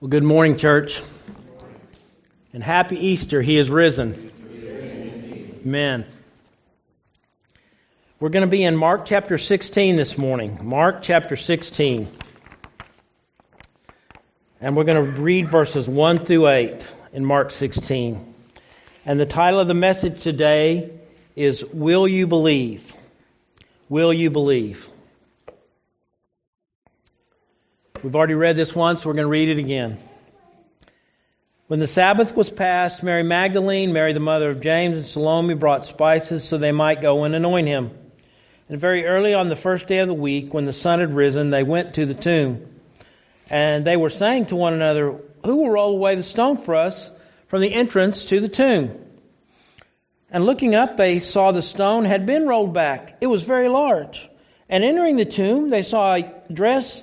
Well, good morning, church. And happy Easter. He is risen. Amen. We're going to be in Mark chapter 16 this morning. Mark chapter 16. And we're going to read verses 1 through 8 in Mark 16. And the title of the message today is Will You Believe? Will You Believe? We've already read this once, we're going to read it again. When the Sabbath was past, Mary Magdalene, Mary the mother of James, and Salome brought spices so they might go and anoint him. And very early on the first day of the week, when the sun had risen, they went to the tomb. And they were saying to one another, Who will roll away the stone for us from the entrance to the tomb? And looking up, they saw the stone had been rolled back. It was very large. And entering the tomb, they saw a dress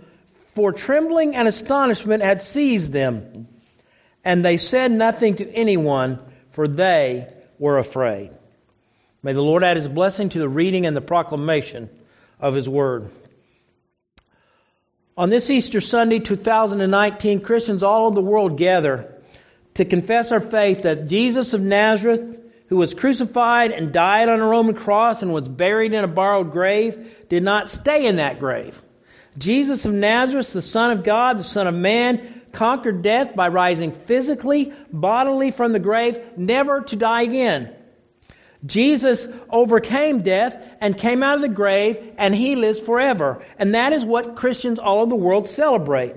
for trembling and astonishment had seized them. And they said nothing to anyone, for they were afraid. May the Lord add his blessing to the reading and the proclamation of his word. On this Easter Sunday 2019, Christians all over the world gather to confess our faith that Jesus of Nazareth who was crucified and died on a Roman cross and was buried in a borrowed grave, did not stay in that grave. Jesus of Nazareth, the Son of God, the Son of Man, conquered death by rising physically, bodily from the grave, never to die again. Jesus overcame death and came out of the grave, and he lives forever. And that is what Christians all over the world celebrate.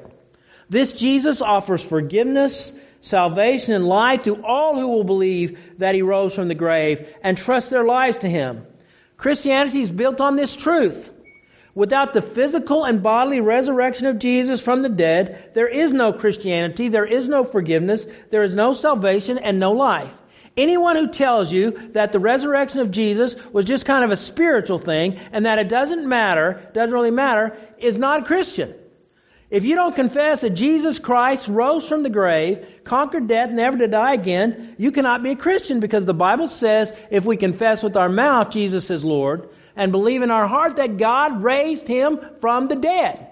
This Jesus offers forgiveness salvation and life to all who will believe that he rose from the grave and trust their lives to him. Christianity is built on this truth. Without the physical and bodily resurrection of Jesus from the dead, there is no Christianity, there is no forgiveness, there is no salvation, and no life. Anyone who tells you that the resurrection of Jesus was just kind of a spiritual thing and that it doesn't matter, doesn't really matter, is not a Christian. If you don't confess that Jesus Christ rose from the grave, conquered death, never to die again, you cannot be a Christian because the Bible says if we confess with our mouth Jesus is Lord and believe in our heart that God raised him from the dead.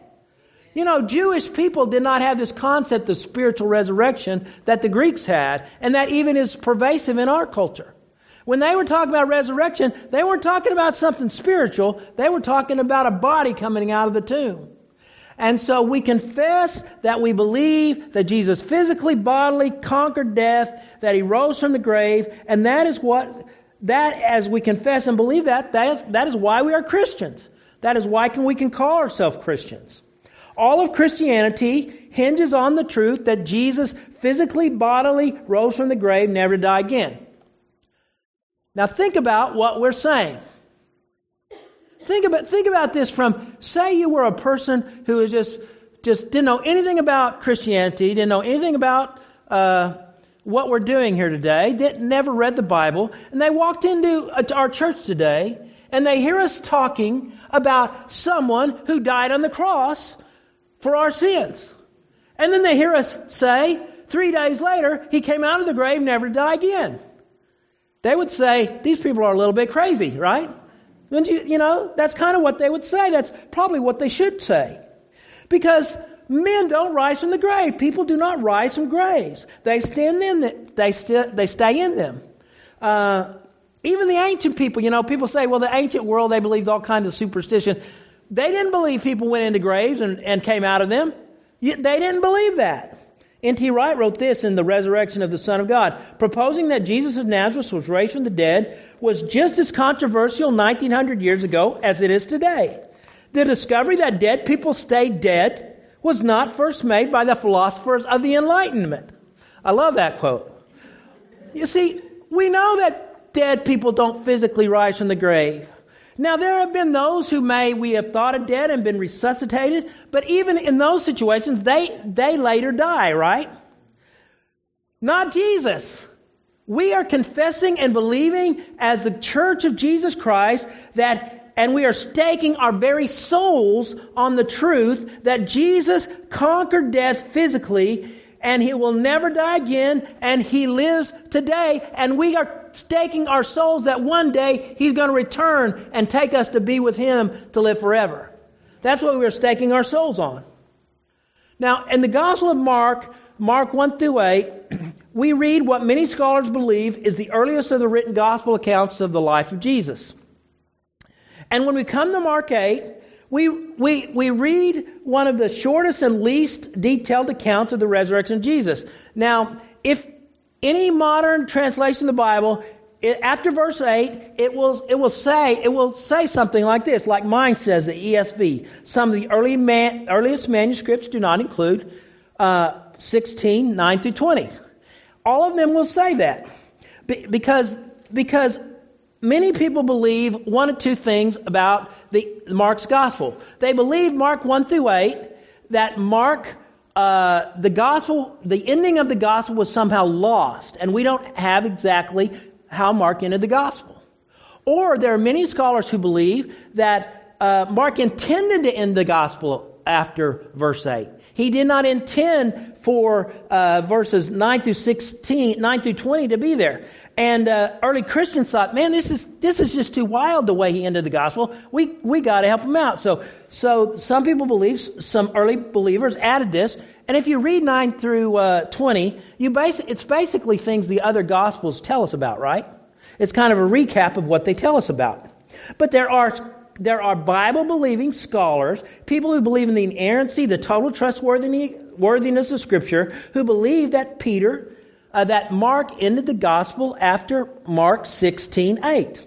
You know, Jewish people did not have this concept of spiritual resurrection that the Greeks had, and that even is pervasive in our culture. When they were talking about resurrection, they weren't talking about something spiritual, they were talking about a body coming out of the tomb. And so we confess that we believe that Jesus physically, bodily conquered death, that he rose from the grave, and that is what, that as we confess and believe that, that is, that is why we are Christians. That is why can we can call ourselves Christians. All of Christianity hinges on the truth that Jesus physically, bodily rose from the grave, never to die again. Now think about what we're saying. Think about, think about this from, say you were a person who was just, just didn't know anything about Christianity, didn't know anything about uh, what we're doing here today, didn't, never read the Bible, and they walked into our church today, and they hear us talking about someone who died on the cross for our sins. And then they hear us say, three days later, he came out of the grave never to die again. They would say, these people are a little bit crazy, right? You, you know, that's kind of what they would say. That's probably what they should say. Because men don't rise from the grave. People do not rise from graves. They stand in the, they, st- they stay in them. Uh, even the ancient people, you know, people say, well, the ancient world, they believed all kinds of superstition. They didn't believe people went into graves and, and came out of them. They didn't believe that. N.T. Wright wrote this in The Resurrection of the Son of God, proposing that Jesus of Nazareth was raised from the dead was just as controversial 1900 years ago as it is today. The discovery that dead people stay dead was not first made by the philosophers of the Enlightenment. I love that quote. You see, we know that dead people don't physically rise from the grave. Now there have been those who may we have thought of dead and been resuscitated, but even in those situations, they, they later die, right? Not Jesus. We are confessing and believing as the church of Jesus Christ that and we are staking our very souls on the truth that Jesus conquered death physically and he will never die again and he lives today and we are staking our souls that one day he's going to return and take us to be with him to live forever. That's what we are staking our souls on. Now, in the Gospel of Mark, Mark 1 through 8, we read what many scholars believe is the earliest of the written gospel accounts of the life of Jesus. And when we come to Mark 8, we, we, we read one of the shortest and least detailed accounts of the resurrection of Jesus. Now, if any modern translation of the Bible, it, after verse 8, it will, it will say, it will say something like this, like mine says, the ESV. Some of the early man, earliest manuscripts do not include uh, 16, 9 through 20. All of them will say that. Be, because, because many people believe one or two things about the Mark's gospel. They believe Mark 1 through 8, that Mark uh, the gospel, the ending of the gospel was somehow lost, and we don't have exactly how Mark ended the gospel. Or there are many scholars who believe that uh, Mark intended to end the gospel after verse 8. He did not intend for uh, verses 9 through 16, 9 through 20 to be there. And uh, early Christians thought, man, this is this is just too wild the way he ended the gospel. We we got to help him out. So so some people believe, some early believers added this. And if you read nine through uh, twenty, you basi- it's basically things the other gospels tell us about, right? It's kind of a recap of what they tell us about. But there are there are Bible believing scholars, people who believe in the inerrancy, the total trustworthiness of Scripture, who believe that Peter uh, that Mark ended the gospel after Mark 16:8.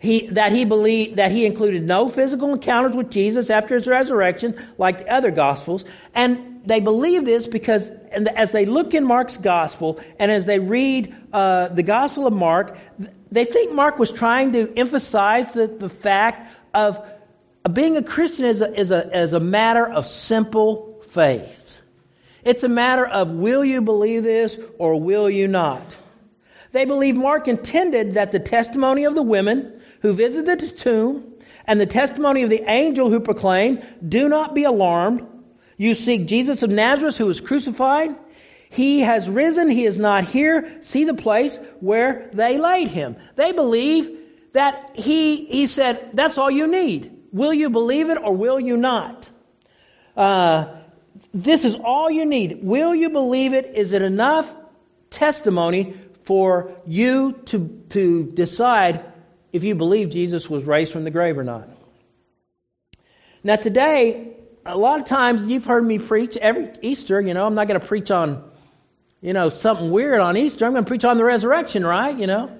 He, that he believed that he included no physical encounters with Jesus after his resurrection, like the other gospels, and they believe this because as they look in Mark's gospel and as they read uh, the gospel of Mark, they think Mark was trying to emphasize the, the fact of being a Christian is a, is, a, is a matter of simple faith. It's a matter of will you believe this or will you not? They believe Mark intended that the testimony of the women who visited the tomb and the testimony of the angel who proclaimed, Do not be alarmed. You seek Jesus of Nazareth who was crucified. He has risen. He is not here. See the place where they laid him. They believe that he, he said, That's all you need. Will you believe it or will you not? Uh, this is all you need. Will you believe it? Is it enough testimony for you to, to decide if you believe Jesus was raised from the grave or not? Now, today, a lot of times you've heard me preach every Easter. You know, I'm not going to preach on, you know, something weird on Easter. I'm going to preach on the resurrection, right? You know,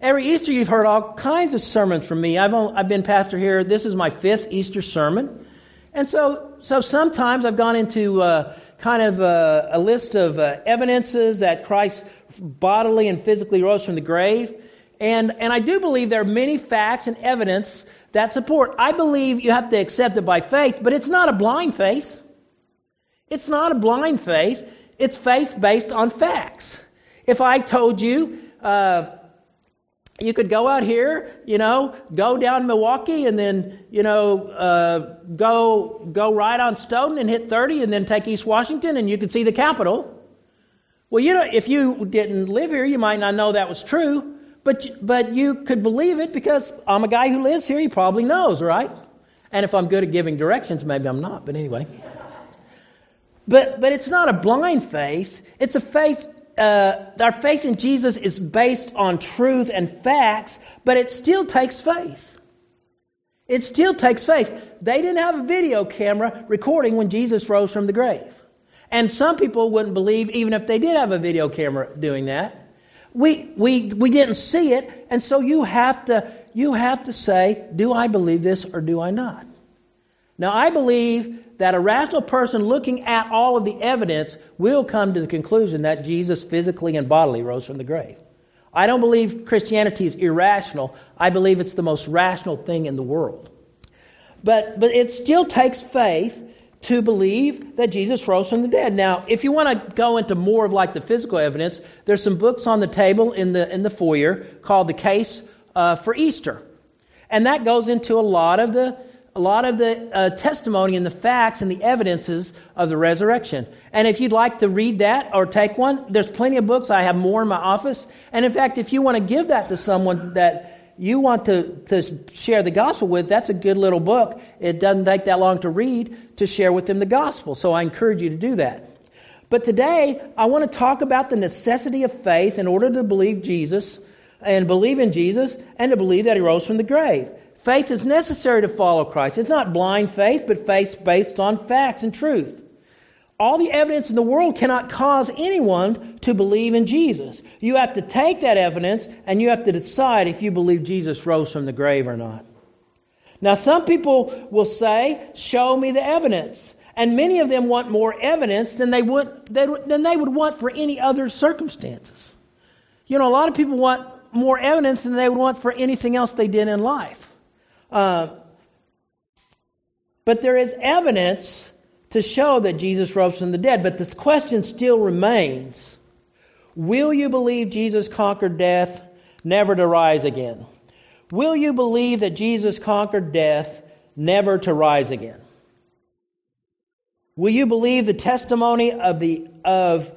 every Easter you've heard all kinds of sermons from me. I've, only, I've been pastor here. This is my fifth Easter sermon. And so, so sometimes I've gone into uh, kind of a, a list of uh, evidences that Christ bodily and physically rose from the grave. And, and I do believe there are many facts and evidence that support. I believe you have to accept it by faith, but it's not a blind faith. It's not a blind faith. It's faith based on facts. If I told you, uh, you could go out here, you know, go down Milwaukee and then, you know, uh, go go right on Stoughton and hit 30 and then take East Washington and you could see the Capitol. Well, you know, if you didn't live here, you might not know that was true, but but you could believe it because I'm a guy who lives here. He probably knows, right? And if I'm good at giving directions, maybe I'm not. But anyway. But but it's not a blind faith. It's a faith uh, our faith in Jesus is based on truth and facts, but it still takes faith. It still takes faith. They didn't have a video camera recording when Jesus rose from the grave. And some people wouldn't believe even if they did have a video camera doing that. We, we, we didn't see it, and so you have to, you have to say, do I believe this or do I not? Now, I believe that a rational person looking at all of the evidence will come to the conclusion that Jesus physically and bodily rose from the grave. I don't believe Christianity is irrational. I believe it's the most rational thing in the world. But, but it still takes faith to believe that Jesus rose from the dead. Now, if you want to go into more of like the physical evidence, there's some books on the table in the in the foyer called "The Case uh, for Easter," and that goes into a lot of the a lot of the uh, testimony and the facts and the evidences of the resurrection. And if you'd like to read that or take one, there's plenty of books. I have more in my office. And in fact, if you want to give that to someone that you want to, to share the gospel with, that's a good little book. It doesn't take that long to read to share with them the gospel. So I encourage you to do that. But today, I want to talk about the necessity of faith in order to believe Jesus and believe in Jesus and to believe that he rose from the grave. Faith is necessary to follow Christ. It's not blind faith, but faith based on facts and truth. All the evidence in the world cannot cause anyone to believe in Jesus. You have to take that evidence and you have to decide if you believe Jesus rose from the grave or not. Now, some people will say, Show me the evidence. And many of them want more evidence than they would, than they would want for any other circumstances. You know, a lot of people want more evidence than they would want for anything else they did in life. Uh, but there is evidence to show that Jesus rose from the dead. But the question still remains Will you believe Jesus conquered death, never to rise again? Will you believe that Jesus conquered death, never to rise again? Will you believe the testimony of the, of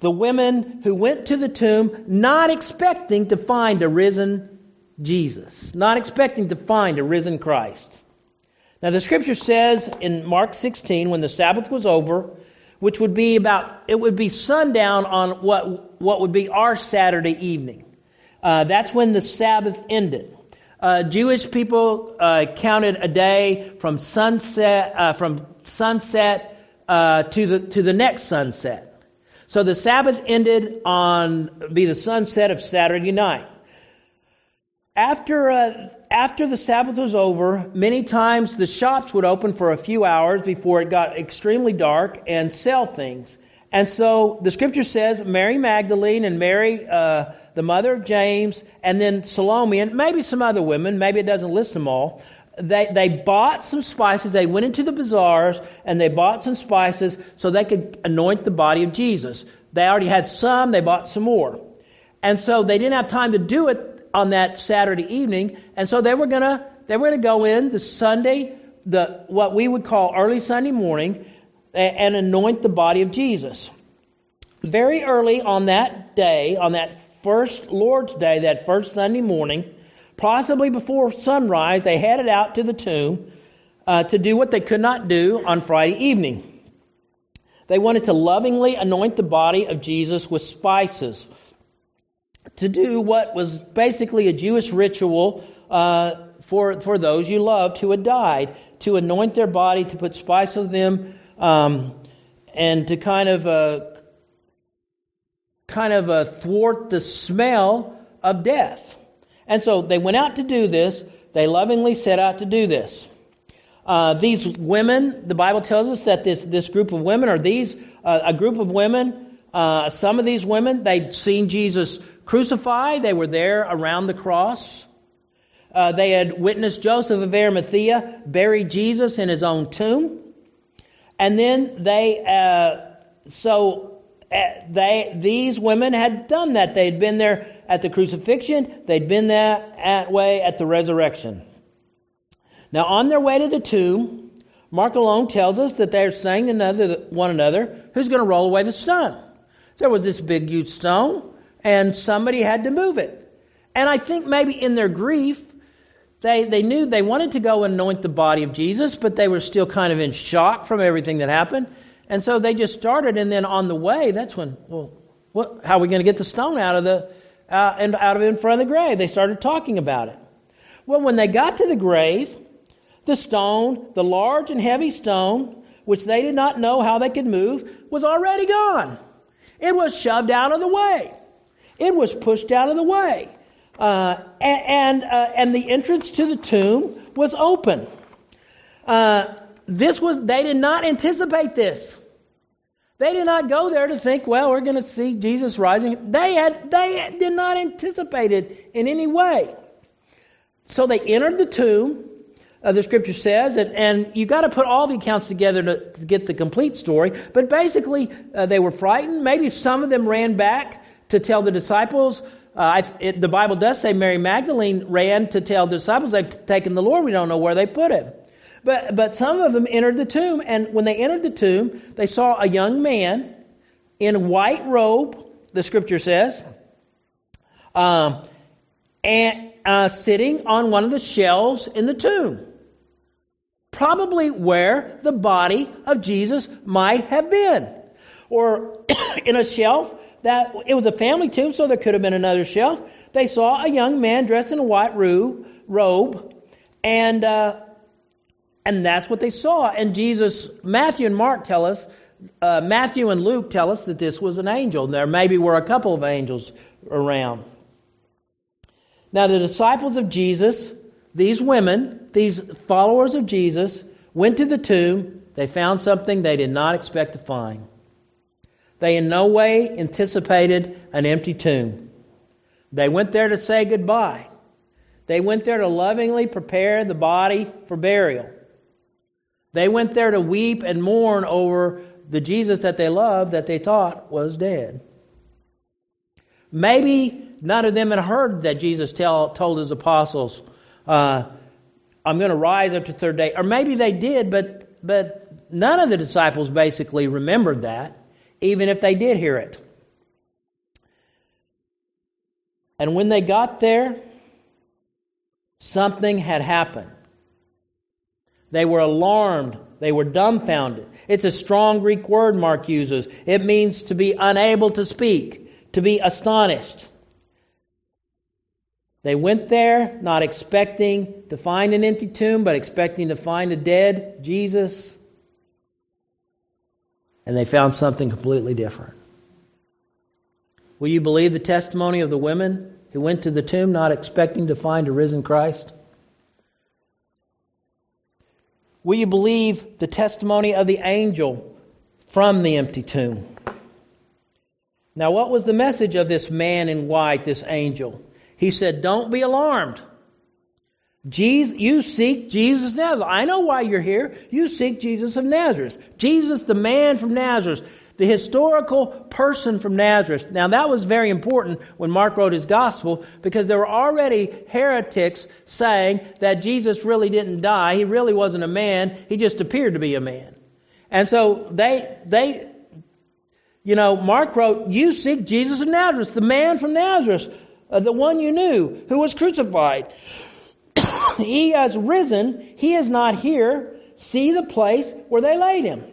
the women who went to the tomb not expecting to find a risen Jesus, not expecting to find a risen Christ? Now, the scripture says in Mark 16, when the Sabbath was over, which would be about, it would be sundown on what, what would be our Saturday evening. Uh, that's when the Sabbath ended. Uh, Jewish people uh, counted a day from sunset, uh, from sunset uh, to the to the next sunset. So the Sabbath ended on be the sunset of Saturday night. After uh, after the Sabbath was over, many times the shops would open for a few hours before it got extremely dark and sell things. And so the scripture says Mary Magdalene and Mary, uh, the mother of James, and then Salome, and maybe some other women, maybe it doesn't list them all, they, they bought some spices. They went into the bazaars and they bought some spices so they could anoint the body of Jesus. They already had some, they bought some more. And so they didn't have time to do it on that Saturday evening, and so they were gonna they were gonna go in the Sunday, the what we would call early Sunday morning, and anoint the body of Jesus. Very early on that day, on that first Lord's Day, that first Sunday morning, possibly before sunrise, they headed out to the tomb uh, to do what they could not do on Friday evening. They wanted to lovingly anoint the body of Jesus with spices to do what was basically a Jewish ritual uh, for, for those you loved who had died, to anoint their body, to put spice on them, um, and to kind of uh, kind of uh, thwart the smell of death. And so they went out to do this. They lovingly set out to do this. Uh, these women, the Bible tells us that this, this group of women, or these, uh, a group of women, uh, some of these women, they'd seen Jesus crucified. They were there around the cross. Uh, they had witnessed Joseph of Arimathea bury Jesus in his own tomb. And then they, uh, so uh, they, these women had done that. They'd been there at the crucifixion. They'd been there at way at the resurrection. Now, on their way to the tomb, Mark alone tells us that they're saying to one another, "Who's going to roll away the stone?" There was this big, huge stone and somebody had to move it. And I think maybe in their grief, they, they knew they wanted to go anoint the body of Jesus, but they were still kind of in shock from everything that happened. And so they just started, and then on the way, that's when, well, what, how are we going to get the stone out of the, uh, and out of in front of the grave? They started talking about it. Well, when they got to the grave, the stone, the large and heavy stone, which they did not know how they could move, was already gone. It was shoved out of the way. It was pushed out of the way. Uh, and, uh, and the entrance to the tomb was open. Uh, this was, they did not anticipate this. They did not go there to think, well, we're going to see Jesus rising. They had they did not anticipate it in any way. So they entered the tomb, uh, the scripture says, and, and you got to put all the accounts together to, to, get the complete story. But basically, uh, they were frightened. Maybe some of them ran back to tell the disciples. Uh, it, the Bible does say Mary Magdalene ran to tell the disciples they've taken the Lord. We don't know where they put him. But, but some of them entered the tomb, and when they entered the tomb, they saw a young man in white robe, the scripture says, um, and uh, sitting on one of the shelves in the tomb. Probably where the body of Jesus might have been. Or in a shelf that it was a family tomb, so there could have been another shelf. They saw a young man dressed in a white robe, and uh, and that's what they saw. And Jesus, Matthew and Mark tell us, uh, Matthew and Luke tell us that this was an angel. And There maybe were a couple of angels around. Now, the disciples of Jesus, these women, these followers of Jesus, went to the tomb. They found something they did not expect to find. They in no way anticipated an empty tomb. They went there to say goodbye. They went there to lovingly prepare the body for burial. They went there to weep and mourn over the Jesus that they loved that they thought was dead. Maybe none of them had heard that Jesus tell, told his apostles, uh, I'm going to rise up to third day. Or maybe they did, but, but none of the disciples basically remembered that, even if they did hear it. And when they got there, something had happened. They were alarmed. They were dumbfounded. It's a strong Greek word Mark uses. It means to be unable to speak, to be astonished. They went there not expecting to find an empty tomb, but expecting to find a dead Jesus. And they found something completely different. Will you believe the testimony of the women who went to the tomb not expecting to find a risen Christ? Will you believe the testimony of the angel from the empty tomb? Now, what was the message of this man in white, this angel? He said, Don't be alarmed. Jesus, you seek Jesus of Nazareth. I know why you're here. You seek Jesus of Nazareth. Jesus, the man from Nazareth the historical person from Nazareth. Now, that was very important when Mark wrote his gospel because there were already heretics saying that Jesus really didn't die. He really wasn't a man. He just appeared to be a man. And so they, they, you know, Mark wrote, You seek Jesus of Nazareth, the man from Nazareth, uh, the one you knew, who was crucified. he has risen. He is not here. See the place where they laid him.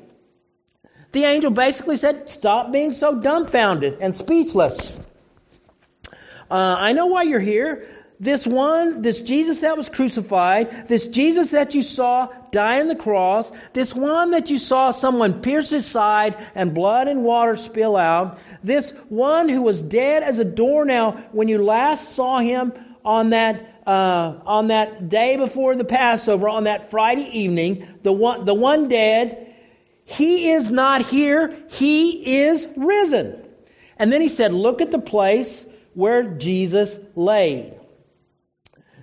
The angel basically said, Stop being so dumbfounded and speechless. Uh, I know why you're here. This one, this Jesus that was crucified, this Jesus that you saw die on the cross, this one that you saw someone pierce his side and blood and water spill out, this one who was dead as a doornail when you last saw him on that uh, on that day before the Passover, on that Friday evening, the one the one dead he is not here. He is risen. And then he said, Look at the place where Jesus lay.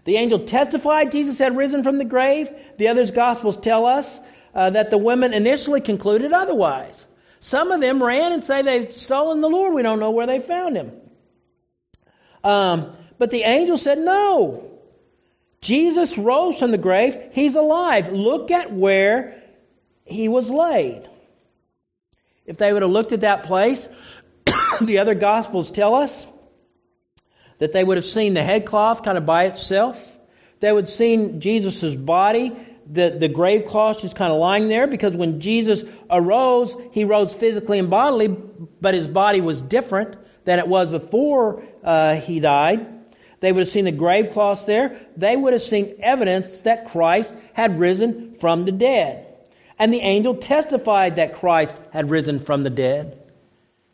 The angel testified Jesus had risen from the grave. The other Gospels tell us uh, that the women initially concluded otherwise. Some of them ran and say they've stolen the Lord. We don't know where they found him. Um, but the angel said, No. Jesus rose from the grave. He's alive. Look at where he was laid. If they would have looked at that place, the other Gospels tell us that they would have seen the headcloth kind of by itself. They would have seen Jesus' body, the, the grave cloth just kind of lying there, because when Jesus arose, he rose physically and bodily, but his body was different than it was before uh, he died. They would have seen the grave cloths there. They would have seen evidence that Christ had risen from the dead. And the angel testified that Christ had risen from the dead.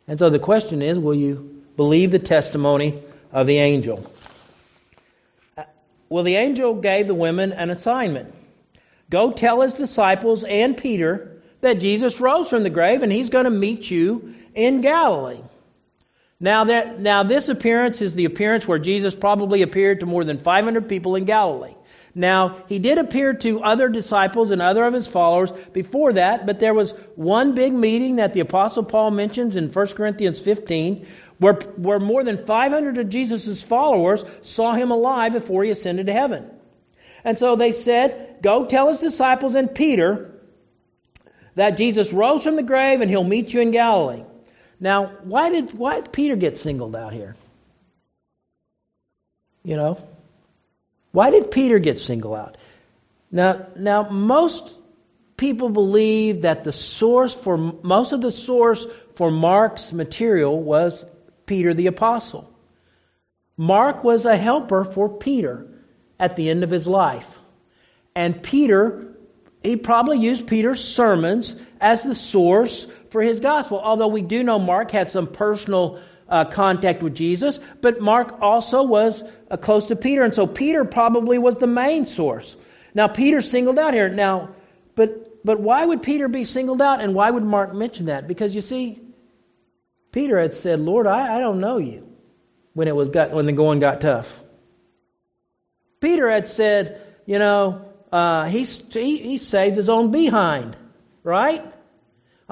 And so the question is will you believe the testimony of the angel? Uh, well, the angel gave the women an assignment go tell his disciples and Peter that Jesus rose from the grave and he's going to meet you in Galilee. Now that now this appearance is the appearance where Jesus probably appeared to more than 500 people in Galilee. Now, he did appear to other disciples and other of his followers before that, but there was one big meeting that the apostle Paul mentions in 1 Corinthians 15 where, where more than 500 of Jesus' followers saw him alive before he ascended to heaven. And so they said, Go tell his disciples and Peter that Jesus rose from the grave and he'll meet you in Galilee. Now, why did why did Peter get singled out here? You know? Why did Peter get singled out? Now, now most people believe that the source for most of the source for Mark's material was Peter the apostle. Mark was a helper for Peter at the end of his life. And Peter, he probably used Peter's sermons as the source for his gospel. Although we do know Mark had some personal uh, contact with Jesus, but Mark also was uh, close to Peter, and so Peter probably was the main source. Now Peter singled out here. Now, but but why would Peter be singled out, and why would Mark mention that? Because you see, Peter had said, "Lord, I, I don't know you," when it was got when the going got tough. Peter had said, you know, uh, he, he, he saved his own behind, right?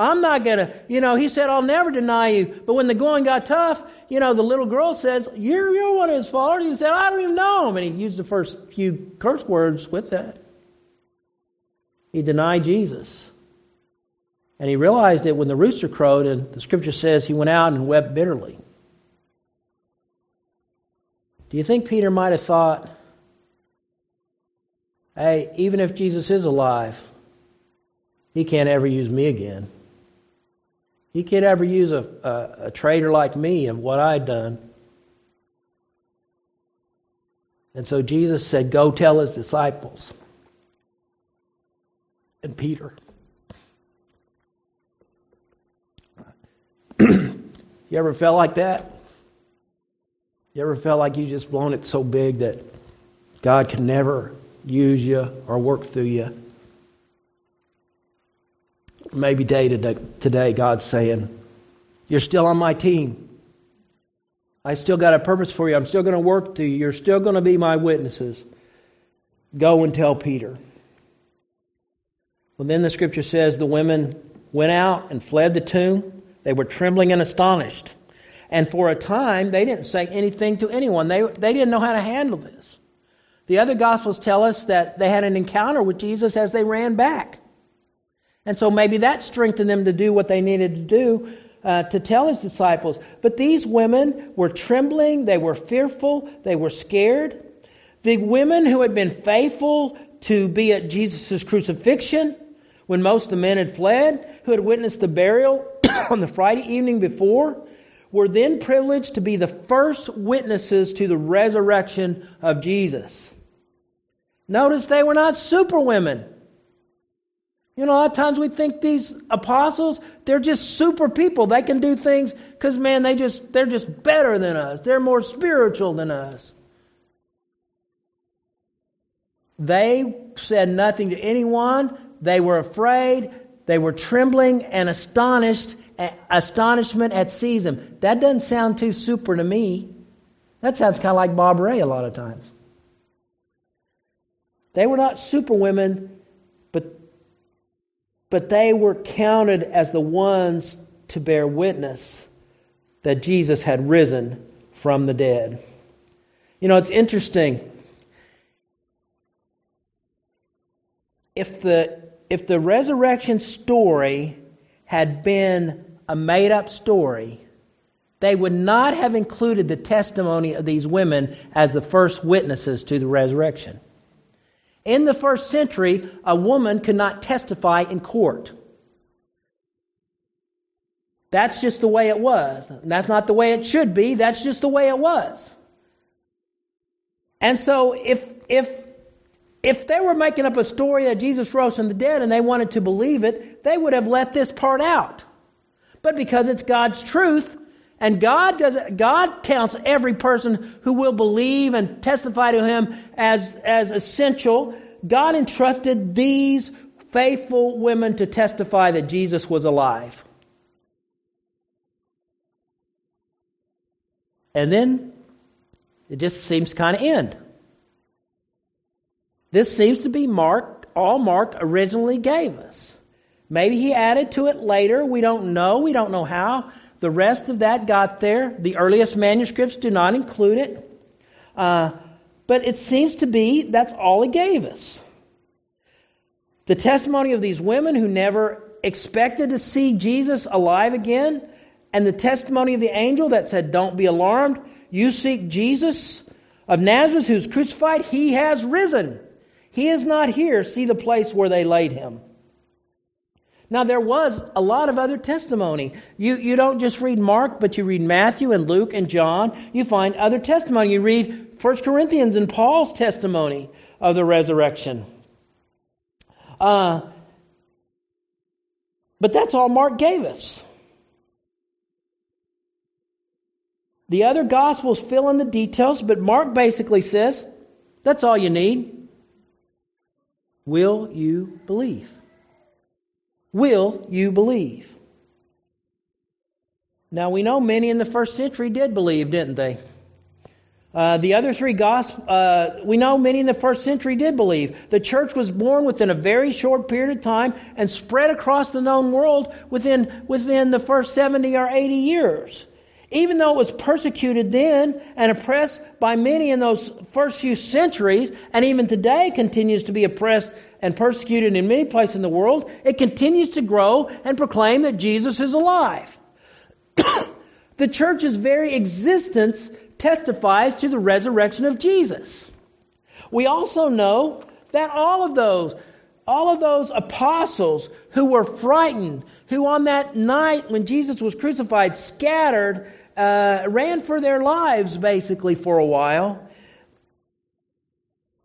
I'm not going to, you know, he said, I'll never deny you. But when the going got tough, you know, the little girl says, You're, you're one of his followers. He said, I don't even know him. And he used the first few curse words with that. He denied Jesus. And he realized it when the rooster crowed, and the scripture says he went out and wept bitterly. Do you think Peter might have thought, hey, even if Jesus is alive, he can't ever use me again? He can't ever use a, a, a traitor like me and what I'd done. And so Jesus said, Go tell his disciples. And Peter. you ever felt like that? You ever felt like you just blown it so big that God can never use you or work through you? Maybe day to today, God's saying, You're still on my team. I still got a purpose for you. I'm still going to work through you. You're still going to be my witnesses. Go and tell Peter. Well, then the scripture says the women went out and fled the tomb. They were trembling and astonished. And for a time, they didn't say anything to anyone. They, they didn't know how to handle this. The other Gospels tell us that they had an encounter with Jesus as they ran back. And so maybe that strengthened them to do what they needed to do uh, to tell his disciples. But these women were trembling, they were fearful, they were scared. The women who had been faithful to be at Jesus' crucifixion when most of the men had fled, who had witnessed the burial on the Friday evening before, were then privileged to be the first witnesses to the resurrection of Jesus. Notice they were not superwomen. You know, a lot of times we think these apostles, they're just super people. They can do things because, man, they just, they're just better than us. They're more spiritual than us. They said nothing to anyone. They were afraid. They were trembling and astonished. Astonishment at seized them. That doesn't sound too super to me. That sounds kind of like Bob Ray a lot of times. They were not super women but they were counted as the ones to bear witness that Jesus had risen from the dead. You know, it's interesting. If the if the resurrection story had been a made up story, they would not have included the testimony of these women as the first witnesses to the resurrection. In the first century, a woman could not testify in court. That's just the way it was. That's not the way it should be. That's just the way it was. And so if if if they were making up a story that Jesus rose from the dead and they wanted to believe it, they would have let this part out. But because it's God's truth, and God does God counts every person who will believe and testify to him as, as essential. God entrusted these faithful women to testify that Jesus was alive. And then it just seems kind of end. This seems to be Mark, all Mark originally gave us. Maybe he added to it later. We don't know. We don't know how. The rest of that got there. The earliest manuscripts do not include it. Uh, but it seems to be that's all he gave us. The testimony of these women who never expected to see Jesus alive again, and the testimony of the angel that said, Don't be alarmed. You seek Jesus of Nazareth who's crucified. He has risen. He is not here. See the place where they laid him. Now, there was a lot of other testimony. You, you don't just read Mark, but you read Matthew and Luke and John. You find other testimony. You read 1 Corinthians and Paul's testimony of the resurrection. Uh, but that's all Mark gave us. The other Gospels fill in the details, but Mark basically says that's all you need. Will you believe? Will you believe? Now we know many in the first century did believe, didn't they? Uh, the other three gospels, uh, we know many in the first century did believe. The church was born within a very short period of time and spread across the known world within, within the first 70 or 80 years. Even though it was persecuted then and oppressed by many in those first few centuries, and even today continues to be oppressed and persecuted in many places in the world, it continues to grow and proclaim that Jesus is alive. the church's very existence testifies to the resurrection of Jesus. We also know that all of those, all of those apostles who were frightened, who on that night when Jesus was crucified scattered, uh, ran for their lives basically for a while,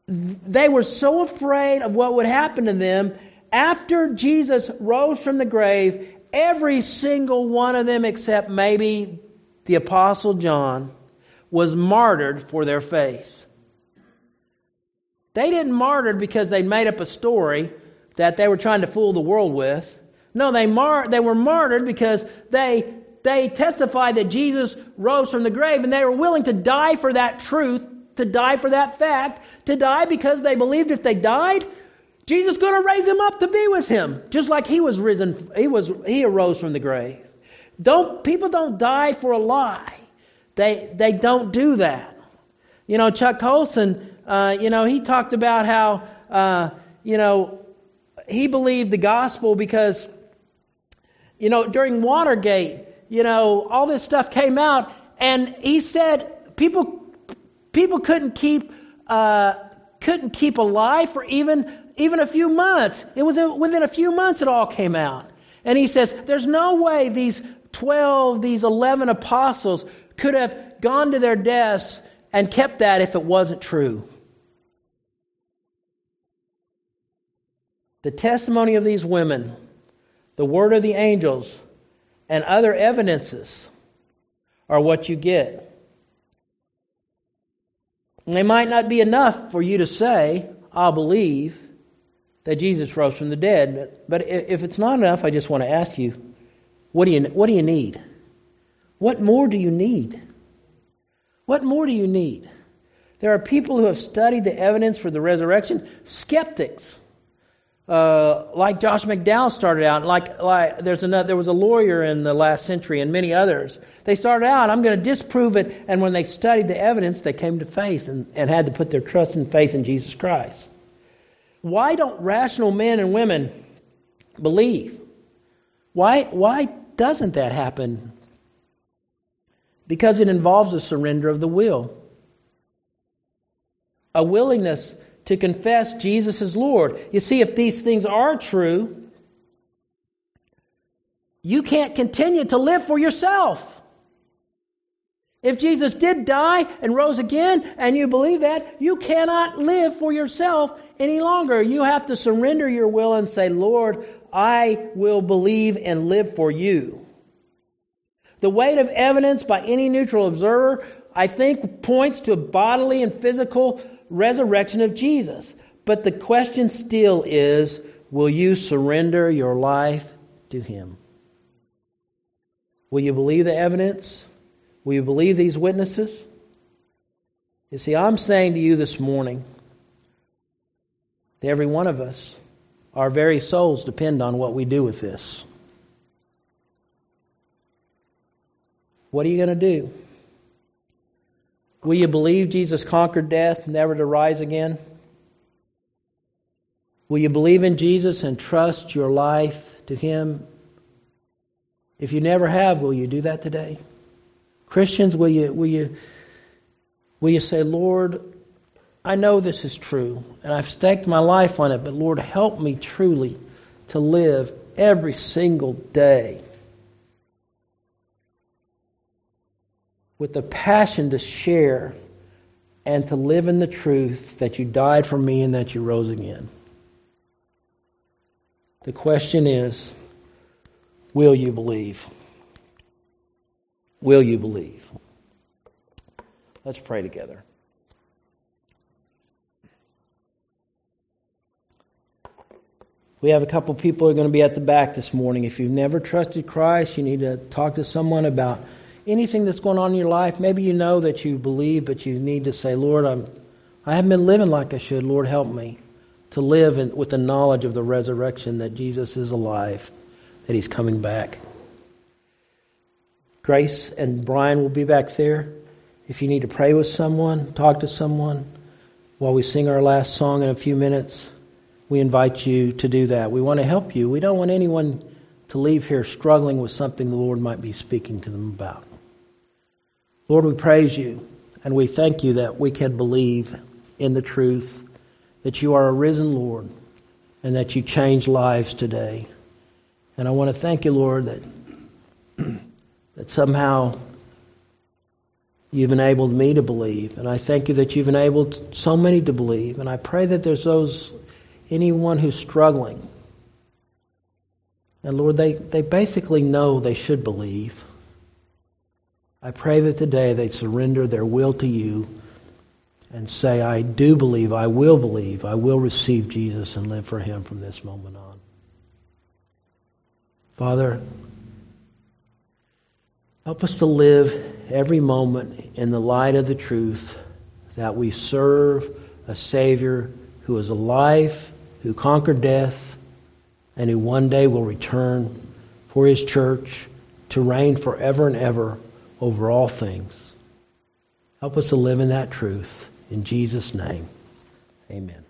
they were so afraid of what would happen to them after Jesus rose from the grave. Every single one of them, except maybe the Apostle John, was martyred for their faith. They didn't martyr because they made up a story that they were trying to fool the world with. No, they, mar- they were martyred because they, they testified that Jesus rose from the grave and they were willing to die for that truth to die for that fact, to die because they believed if they died, Jesus going to raise him up to be with him, just like he was risen. He was he arose from the grave. Don't people don't die for a lie. They they don't do that. You know, Chuck Colson, uh, you know, he talked about how uh, you know he believed the gospel because you know during Watergate, you know, all this stuff came out, and he said people people couldn't keep uh, couldn't keep alive for even even a few months. It was within a few months it all came out. And he says, there's no way these 12, these 11 apostles could have gone to their deaths and kept that if it wasn't true. The testimony of these women, the word of the angels, and other evidences are what you get. It might not be enough for you to say, I'll believe that Jesus rose from the dead. But if it's not enough, I just want to ask you, what do you, what do you need? What more do you need? What more do you need? There are people who have studied the evidence for the resurrection, skeptics uh, like Josh McDowell started out, like like there's another, there was a lawyer in the last century and many others. They started out, I'm going to disprove it, and when they studied the evidence, they came to faith and, and had to put their trust and faith in Jesus Christ. Why don't rational men and women believe? Why why doesn't that happen? Because it involves a surrender of the will, a willingness to confess Jesus as Lord. You see, if these things are true, you can't continue to live for yourself. If Jesus did die and rose again, and you believe that, you cannot live for yourself any longer. You have to surrender your will and say, Lord, I will believe and live for you. The weight of evidence by any neutral observer, I think, points to bodily and physical resurrection of Jesus. But the question still is Will you surrender your life to Him? Will you believe the evidence? Will you believe these witnesses? You see, I'm saying to you this morning, to every one of us, our very souls depend on what we do with this. What are you going to do? Will you believe Jesus conquered death, never to rise again? Will you believe in Jesus and trust your life to Him? If you never have, will you do that today? Christians, will you, will you, will you say, Lord, I know this is true, and I've staked my life on it, but Lord, help me truly to live every single day with the passion to share and to live in the truth that you died for me and that you rose again. The question is will you believe? Will you believe? Let's pray together. We have a couple people who are going to be at the back this morning. If you've never trusted Christ, you need to talk to someone about anything that's going on in your life, maybe you know that you believe, but you need to say, Lord, I'm, I haven't been living like I should. Lord, help me to live in, with the knowledge of the resurrection that Jesus is alive, that He's coming back. Grace and Brian will be back there. If you need to pray with someone, talk to someone while we sing our last song in a few minutes, we invite you to do that. We want to help you. We don't want anyone to leave here struggling with something the Lord might be speaking to them about. Lord, we praise you and we thank you that we can believe in the truth that you are a risen Lord and that you change lives today. And I want to thank you, Lord, that that somehow you've enabled me to believe. And I thank you that you've enabled so many to believe. And I pray that there's those anyone who's struggling. And Lord, they, they basically know they should believe. I pray that today they surrender their will to you and say, I do believe, I will believe, I will receive Jesus and live for him from this moment on. Father, help us to live every moment in the light of the truth that we serve a Savior who is alive, who conquered death, and who one day will return for his church to reign forever and ever over all things. Help us to live in that truth. In Jesus' name, amen.